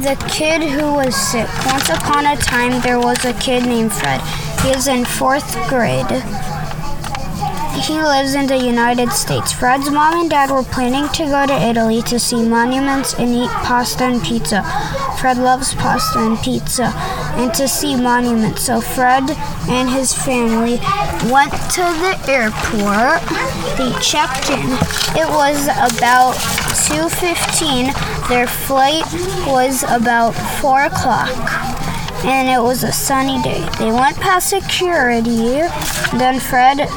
The kid who was sick. Once upon a time, there was a kid named Fred. He is in fourth grade. He lives in the United States. Fred's mom and dad were planning to go to Italy to see monuments and eat pasta and pizza. Fred loves pasta and pizza and to see monuments. So Fred and his family went to the airport. They checked in. It was about 2:15. Their flight was about 4 o'clock and it was a sunny day. They went past security. Then Fred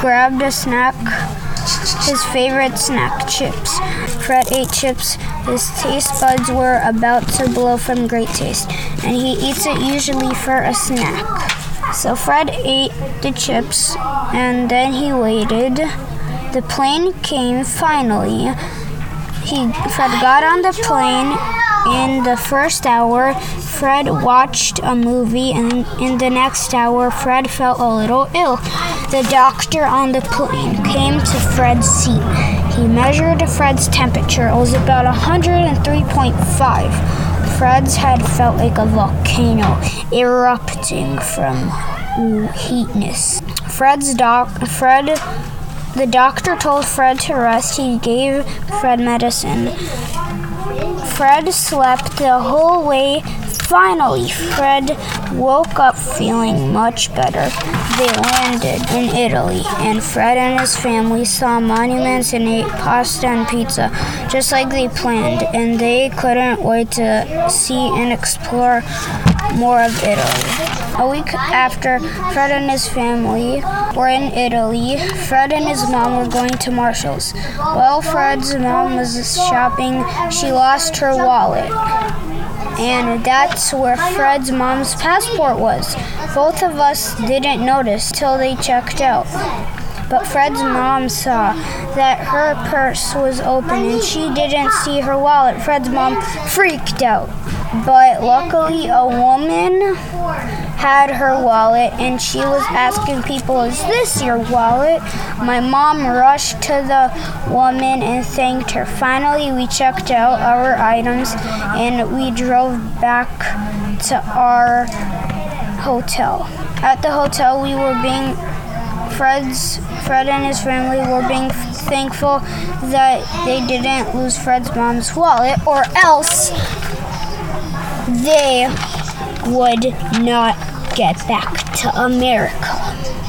grabbed a snack, his favorite snack, chips. Fred ate chips. His taste buds were about to blow from great taste, and he eats it usually for a snack. So Fred ate the chips, and then he waited. The plane came finally. He Fred got on the plane in the first hour. Fred watched a movie, and in the next hour, Fred felt a little ill. The doctor on the plane came to Fred's seat. He measured Fred's temperature. It was about 103.5. Fred's head felt like a volcano erupting from heatness. Fred's doc Fred the doctor told Fred to rest. He gave Fred medicine. Fred slept the whole way. Finally, Fred woke up feeling much better. They landed in Italy, and Fred and his family saw monuments and ate pasta and pizza, just like they planned, and they couldn't wait to see and explore more of Italy. A week after Fred and his family were in Italy, Fred and his mom were going to Marshall's. While Fred's mom was shopping, she lost her wallet. And that's where Fred's mom's passport was. Both of us didn't notice till they checked out. But Fred's mom saw that her purse was open and she didn't see her wallet. Fred's mom freaked out. But luckily, a woman had her wallet and she was asking people, Is this your wallet? My mom rushed to the woman and thanked her. Finally, we checked out our items and we drove back to our hotel. At the hotel, we were being Fred's Fred and his family were being thankful that they didn't lose Fred's mom's wallet, or else they would not get back to America.